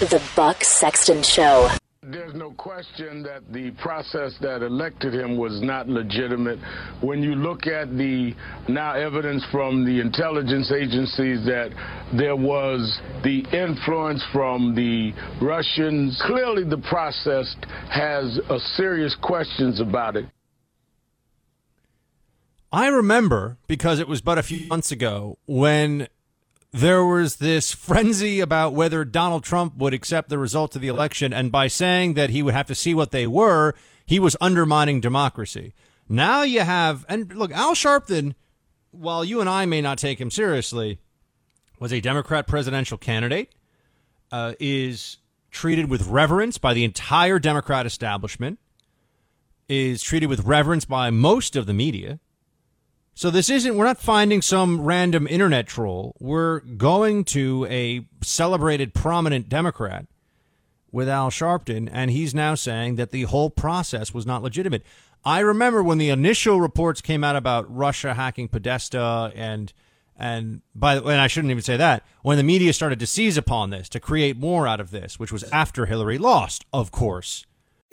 The Buck Sexton Show. There's no question that the process that elected him was not legitimate. When you look at the now evidence from the intelligence agencies that there was the influence from the Russians, clearly the process has a serious questions about it. I remember because it was but a few months ago when there was this frenzy about whether Donald Trump would accept the results of the election. And by saying that he would have to see what they were, he was undermining democracy. Now you have, and look, Al Sharpton, while you and I may not take him seriously, was a Democrat presidential candidate, uh, is treated with reverence by the entire Democrat establishment, is treated with reverence by most of the media. So this isn't, we're not finding some random internet troll. We're going to a celebrated prominent Democrat with Al Sharpton, and he's now saying that the whole process was not legitimate. I remember when the initial reports came out about Russia hacking Podesta and and by the and I shouldn't even say that when the media started to seize upon this to create more out of this, which was after Hillary lost, of course.